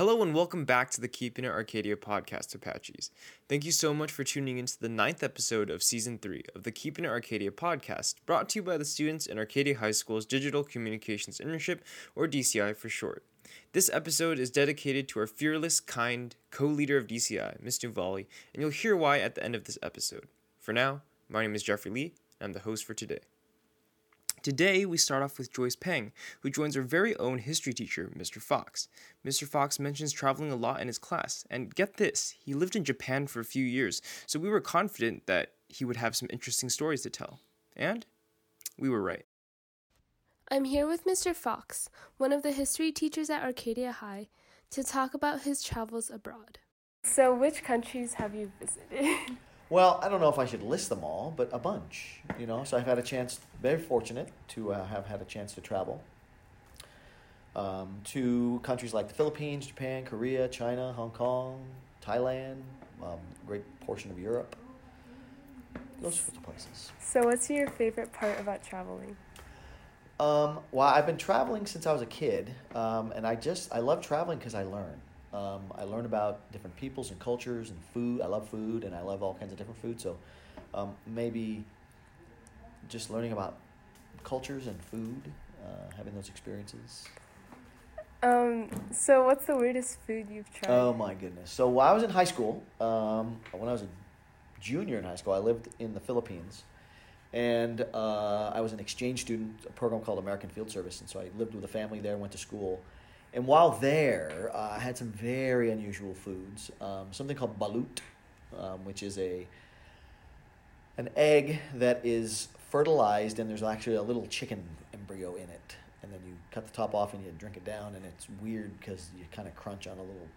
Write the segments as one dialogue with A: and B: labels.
A: Hello and welcome back to the Keeping It Arcadia podcast, Apaches. Thank you so much for tuning into the ninth episode of season three of the Keeping It Arcadia podcast, brought to you by the students in Arcadia High School's Digital Communications Internship, or DCI for short. This episode is dedicated to our fearless, kind co leader of DCI, Ms. Nuvali, and you'll hear why at the end of this episode. For now, my name is Jeffrey Lee, and I'm the host for today. Today, we start off with Joyce Peng, who joins our very own history teacher, Mr. Fox. Mr. Fox mentions traveling a lot in his class, and get this, he lived in Japan for a few years, so we were confident that he would have some interesting stories to tell. And we were right.
B: I'm here with Mr. Fox, one of the history teachers at Arcadia High, to talk about his travels abroad. So, which countries have you visited?
C: Well, I don't know if I should list them all, but a bunch, you know. So I've had a chance, very fortunate to uh, have had a chance to travel um, to countries like the Philippines, Japan, Korea, China, Hong Kong, Thailand, um, great portion of Europe, those sorts of places.
B: So, what's your favorite part about traveling?
C: Um, well, I've been traveling since I was a kid, um, and I just I love traveling because I learn. Um, I learn about different peoples and cultures and food. I love food and I love all kinds of different food. So um, maybe just learning about cultures and food, uh, having those experiences.
B: Um, so what's the weirdest food you've tried?
C: Oh my goodness. So while I was in high school, um, when I was a junior in high school, I lived in the Philippines. And uh, I was an exchange student, a program called American Field Service. And so I lived with a family there, went to school. And while there, uh, I had some very unusual foods. Um, something called balut, um, which is a an egg that is fertilized, and there's actually a little chicken embryo in it. And then you cut the top off and you drink it down, and it's weird because you kind of crunch on a little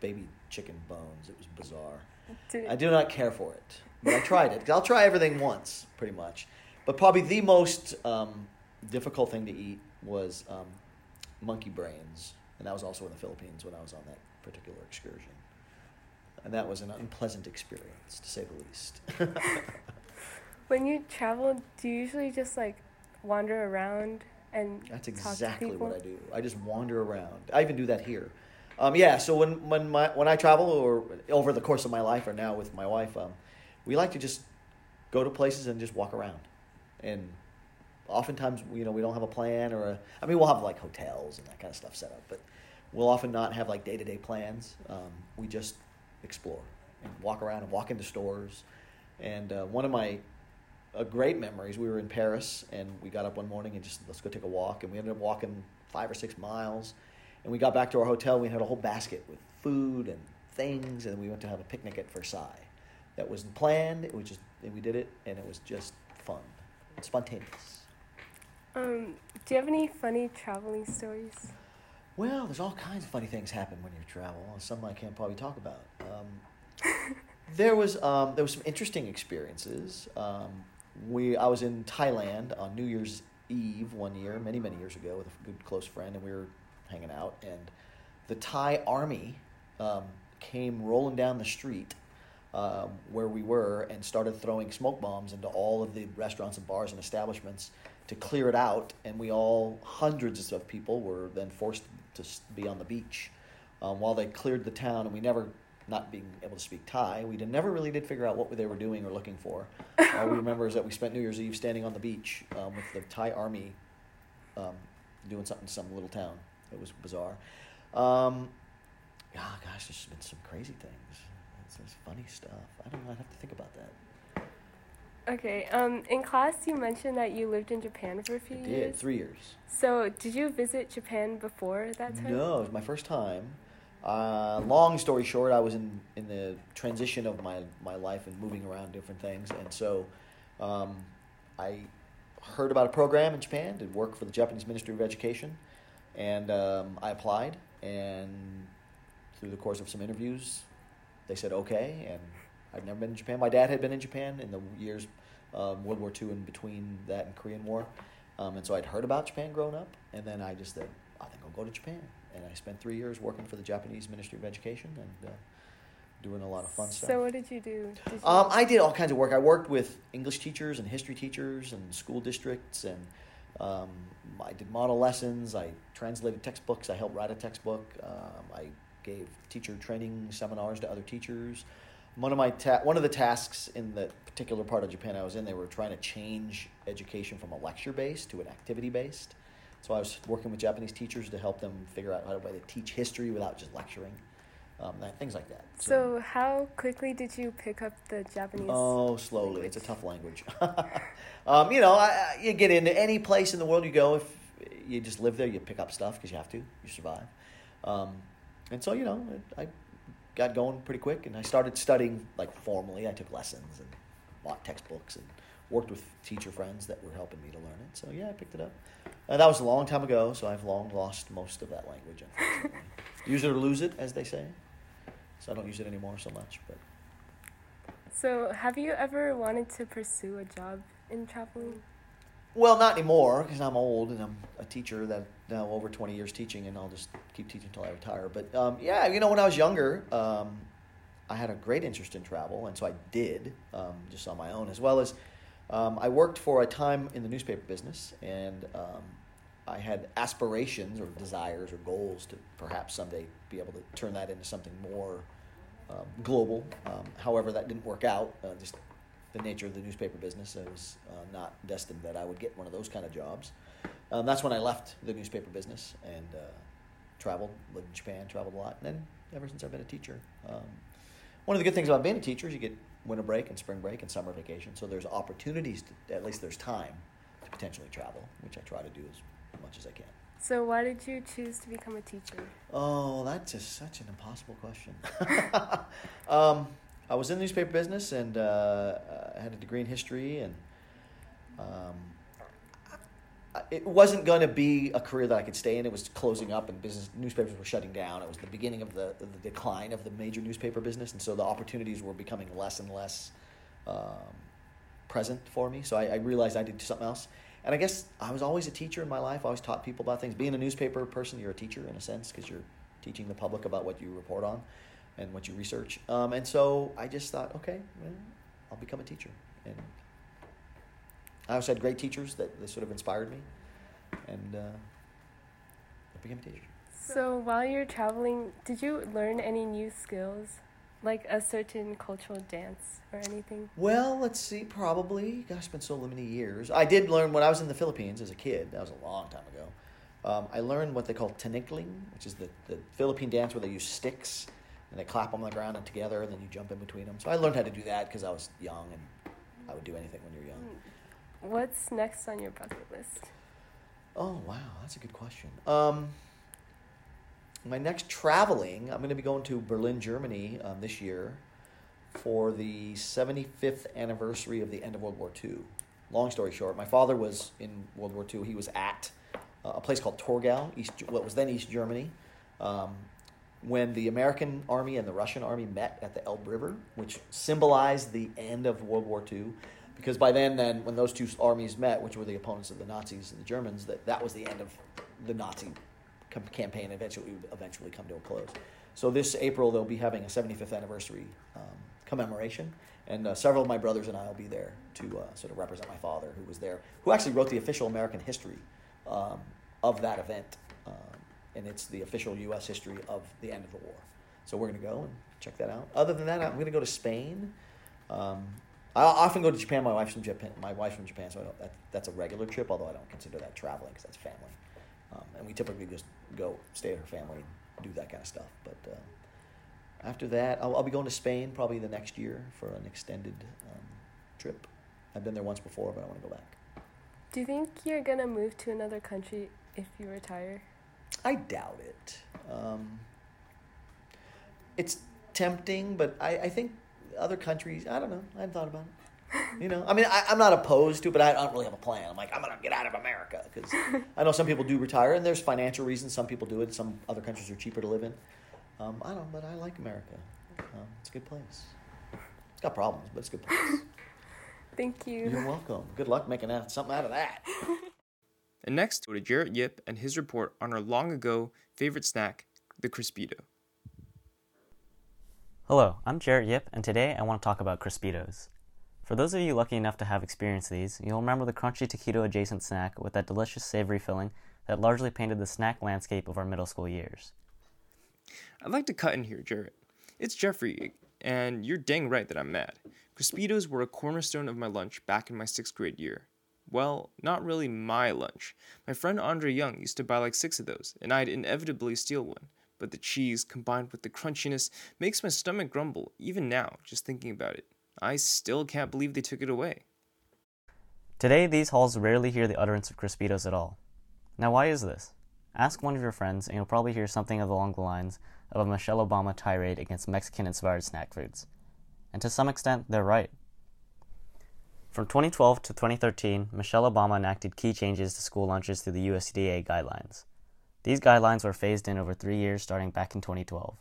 C: baby chicken bones. It was bizarre. I do not care for it, but I tried it. I'll try everything once, pretty much. But probably the most um, difficult thing to eat was um, monkey brains, and that was also in the Philippines when I was on that particular excursion. And that was an unpleasant experience, to say the least.
B: when you travel, do you usually just like wander around and
C: That's exactly what I do. I just wander around. I even do that here. Um, yeah, so when when my when I travel or over the course of my life or now with my wife, um, we like to just go to places and just walk around and oftentimes you know we don't have a plan or a, I mean we'll have like hotels and that kind of stuff set up, but we'll often not have like day to day plans. Um, we just explore and walk around and walk into stores. And uh, one of my uh, great memories, we were in Paris and we got up one morning and just let's go take a walk, and we ended up walking five or six miles. And we got back to our hotel. We had a whole basket with food and things, and we went to have a picnic at Versailles. That wasn't planned. It was just we did it, and it was just fun, spontaneous.
B: Um, do you have any funny traveling stories?
C: Well, there's all kinds of funny things happen when you travel. Some I can't probably talk about. Um, there was um, there was some interesting experiences. Um, we I was in Thailand on New Year's Eve one year, many many years ago, with a good close friend, and we were hanging out. And the Thai army um, came rolling down the street um, where we were and started throwing smoke bombs into all of the restaurants and bars and establishments to clear it out, and we all, hundreds of people, were then forced to be on the beach um, while they cleared the town, and we never, not being able to speak Thai, we did, never really did figure out what they were doing or looking for. All we remember is that we spent New Year's Eve standing on the beach um, with the Thai army um, doing something to some little town. It was bizarre. Um, oh gosh, there's been some crazy things. It's, it's funny stuff. I don't know. I'd have to think about that.
B: Okay. Um, in class, you mentioned that you lived in Japan for a few
C: I
B: years.
C: Did three years.
B: So, did you visit Japan before that time?
C: No, it was my first time. Uh, long story short, I was in, in the transition of my, my life and moving around different things, and so um, I heard about a program in Japan to work for the Japanese Ministry of Education, and um, I applied. And through the course of some interviews, they said okay, and I'd never been in Japan. My dad had been in Japan in the years um, World War II and between that and Korean War, um, and so I'd heard about Japan growing up, and then I just said, I think I'll go to Japan, and I spent three years working for the Japanese Ministry of Education and. Uh, doing a lot of fun stuff.
B: So what did you do?
C: Did you um, I did all kinds of work. I worked with English teachers and history teachers and school districts, and um, I did model lessons. I translated textbooks. I helped write a textbook. Um, I gave teacher training seminars to other teachers. One of my ta- one of the tasks in the particular part of Japan I was in, they were trying to change education from a lecture based to an activity based. So I was working with Japanese teachers to help them figure out how to, to teach history without just lecturing, um, that, things like that.
B: So, how quickly did you pick up the Japanese?
C: Oh, slowly. Language? It's a tough language. um, you know, I, you get into any place in the world you go. If you just live there, you pick up stuff because you have to. You survive. Um, and so, you know, I got going pretty quick, and I started studying like formally. I took lessons and bought textbooks and worked with teacher friends that were helping me to learn it. So yeah, I picked it up. Uh, that was a long time ago, so I've long lost most of that language. Unfortunately, use it or lose it, as they say. So I don't use it anymore so much. But
B: so, have you ever wanted to pursue a job in traveling?
C: Well, not anymore because I'm old and I'm a teacher that now over 20 years teaching, and I'll just keep teaching until I retire. But um, yeah, you know, when I was younger, um, I had a great interest in travel, and so I did um, just on my own, as well as um, I worked for a time in the newspaper business, and um, I had aspirations or desires or goals to perhaps someday be able to turn that into something more um, global. however, that didn't work out. Uh, just the nature of the newspaper business. I was uh, not destined that I would get one of those kind of jobs. Um, that's when I left the newspaper business and uh, traveled, lived in Japan, traveled a lot. And then ever since I've been a teacher. Um, one of the good things about being a teacher is you get winter break and spring break and summer vacation. So there's opportunities, to, at least there's time to potentially travel, which I try to do as much as I can.
B: So why did you choose to become a teacher?
C: Oh, that's just such an impossible question. um, I was in the newspaper business and uh, I had a degree in history, and um, it wasn't going to be a career that I could stay in. It was closing up, and business newspapers were shutting down. It was the beginning of the, the decline of the major newspaper business, and so the opportunities were becoming less and less um, present for me. So I, I realized I do something else. And I guess I was always a teacher in my life. I always taught people about things. Being a newspaper person, you're a teacher in a sense because you're teaching the public about what you report on and what you research. Um, and so I just thought, okay, well, I'll become a teacher. And I also had great teachers that, sort of inspired me, and uh, I became a teacher.
B: So while you're traveling, did you learn any new skills, like a certain cultural dance or anything?
C: Well, let's see, probably. Gosh, it's been so many years. I did learn when I was in the Philippines as a kid. That was a long time ago. Um, I learned what they call tinikling, which is the, the Philippine dance where they use sticks and they clap on the ground and together, and then you jump in between them. So I learned how to do that because I was young, and I would do anything when you're young.
B: What's next on your bucket list?
C: Oh wow, that's a good question. Um, my next traveling, I'm going to be going to Berlin, Germany um, this year for the 75th anniversary of the end of World War II. Long story short, my father was in World War II. He was at uh, a place called Torgau, East, what was then East Germany. Um, when the American army and the Russian army met at the Elbe River, which symbolized the end of World War II. Because by then, then when those two armies met, which were the opponents of the Nazis and the Germans, that, that was the end of the Nazi campaign. Eventually, eventually come to a close. So this April, they'll be having a 75th anniversary um, commemoration, and uh, several of my brothers and I will be there to uh, sort of represent my father, who was there, who actually wrote the official American history um, of that event. Um, and it's the official U.S. history of the end of the war. So we're going to go and check that out. Other than that, I'm going to go to Spain. Um, I often go to Japan. My wife's from Japan. My wife's from Japan, so that, that's a regular trip. Although I don't consider that traveling because that's family. Um, and we typically just go stay at her family and do that kind of stuff. But uh, after that, I'll, I'll, be going to Spain probably the next year for an extended um, trip. I've been there once before, but I want to go back.
B: Do you think you're gonna move to another country if you retire?
C: I doubt it. Um, it's tempting, but I, I think other countries, I don't know. I haven't thought about it. You know, I mean, I, am not opposed to, it, but I don't really have a plan. I'm like, I'm gonna get out of America because I know some people do retire, and there's financial reasons. Some people do it. Some other countries are cheaper to live in. Um, I don't, but I like America. Um, it's a good place. It's got problems, but it's a good place.
B: Thank you.
C: You're welcome. Good luck making something out of that.
A: And next, go to Jarrett Yip and his report on our long ago favorite snack, the Crispito.
D: Hello, I'm Jarrett Yip, and today I want to talk about Crispitos. For those of you lucky enough to have experienced these, you'll remember the crunchy taquito adjacent snack with that delicious savory filling that largely painted the snack landscape of our middle school years.
A: I'd like to cut in here, Jarrett. It's Jeffrey, and you're dang right that I'm mad. Crispitos were a cornerstone of my lunch back in my sixth grade year. Well, not really my lunch. My friend Andre Young used to buy like six of those, and I'd inevitably steal one. But the cheese, combined with the crunchiness, makes my stomach grumble, even now, just thinking about it. I still can't believe they took it away.
D: Today, these halls rarely hear the utterance of Crispitos at all. Now, why is this? Ask one of your friends, and you'll probably hear something along the lines of a Michelle Obama tirade against Mexican inspired snack foods. And to some extent, they're right. From 2012 to 2013, Michelle Obama enacted key changes to school lunches through the USDA guidelines. These guidelines were phased in over three years starting back in 2012.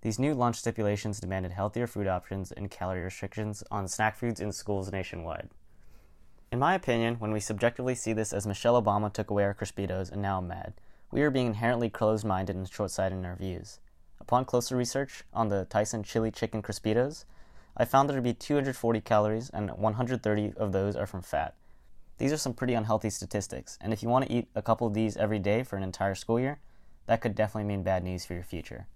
D: These new lunch stipulations demanded healthier food options and calorie restrictions on snack foods in schools nationwide. In my opinion, when we subjectively see this as Michelle Obama took away our Crispitos and now I'm mad, we are being inherently closed minded and short sighted in our views. Upon closer research on the Tyson Chili Chicken Crispitos, I found there to be 240 calories and 130 of those are from fat. These are some pretty unhealthy statistics, and if you want to eat a couple of these every day for an entire school year, that could definitely mean bad news for your future.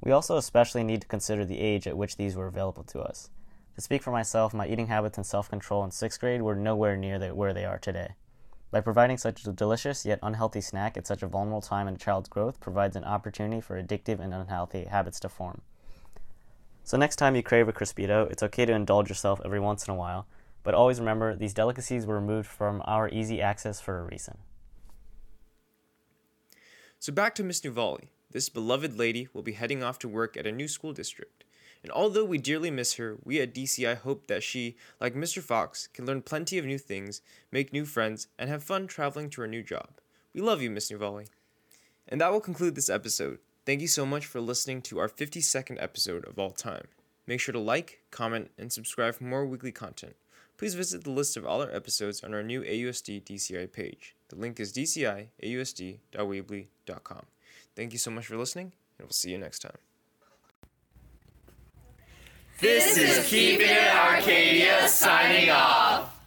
D: We also especially need to consider the age at which these were available to us. To speak for myself, my eating habits and self control in sixth grade were nowhere near where they are today. By providing such a delicious yet unhealthy snack at such a vulnerable time in a child's growth provides an opportunity for addictive and unhealthy habits to form. So next time you crave a Crispito, it's okay to indulge yourself every once in a while, but always remember these delicacies were removed from our easy access for a reason.
A: So back to Miss Nuvali. This beloved lady will be heading off to work at a new school district. And although we dearly miss her, we at DCI hope that she, like Mr. Fox, can learn plenty of new things, make new friends, and have fun traveling to her new job. We love you, Miss Nuvali. And that will conclude this episode. Thank you so much for listening to our 52nd episode of all time. Make sure to like, comment, and subscribe for more weekly content. Please visit the list of all our episodes on our new AUSD DCI page. The link is dciausd.weebly.com. Thank you so much for listening, and we'll see you next time.
E: This is Keeping It Arcadia signing off.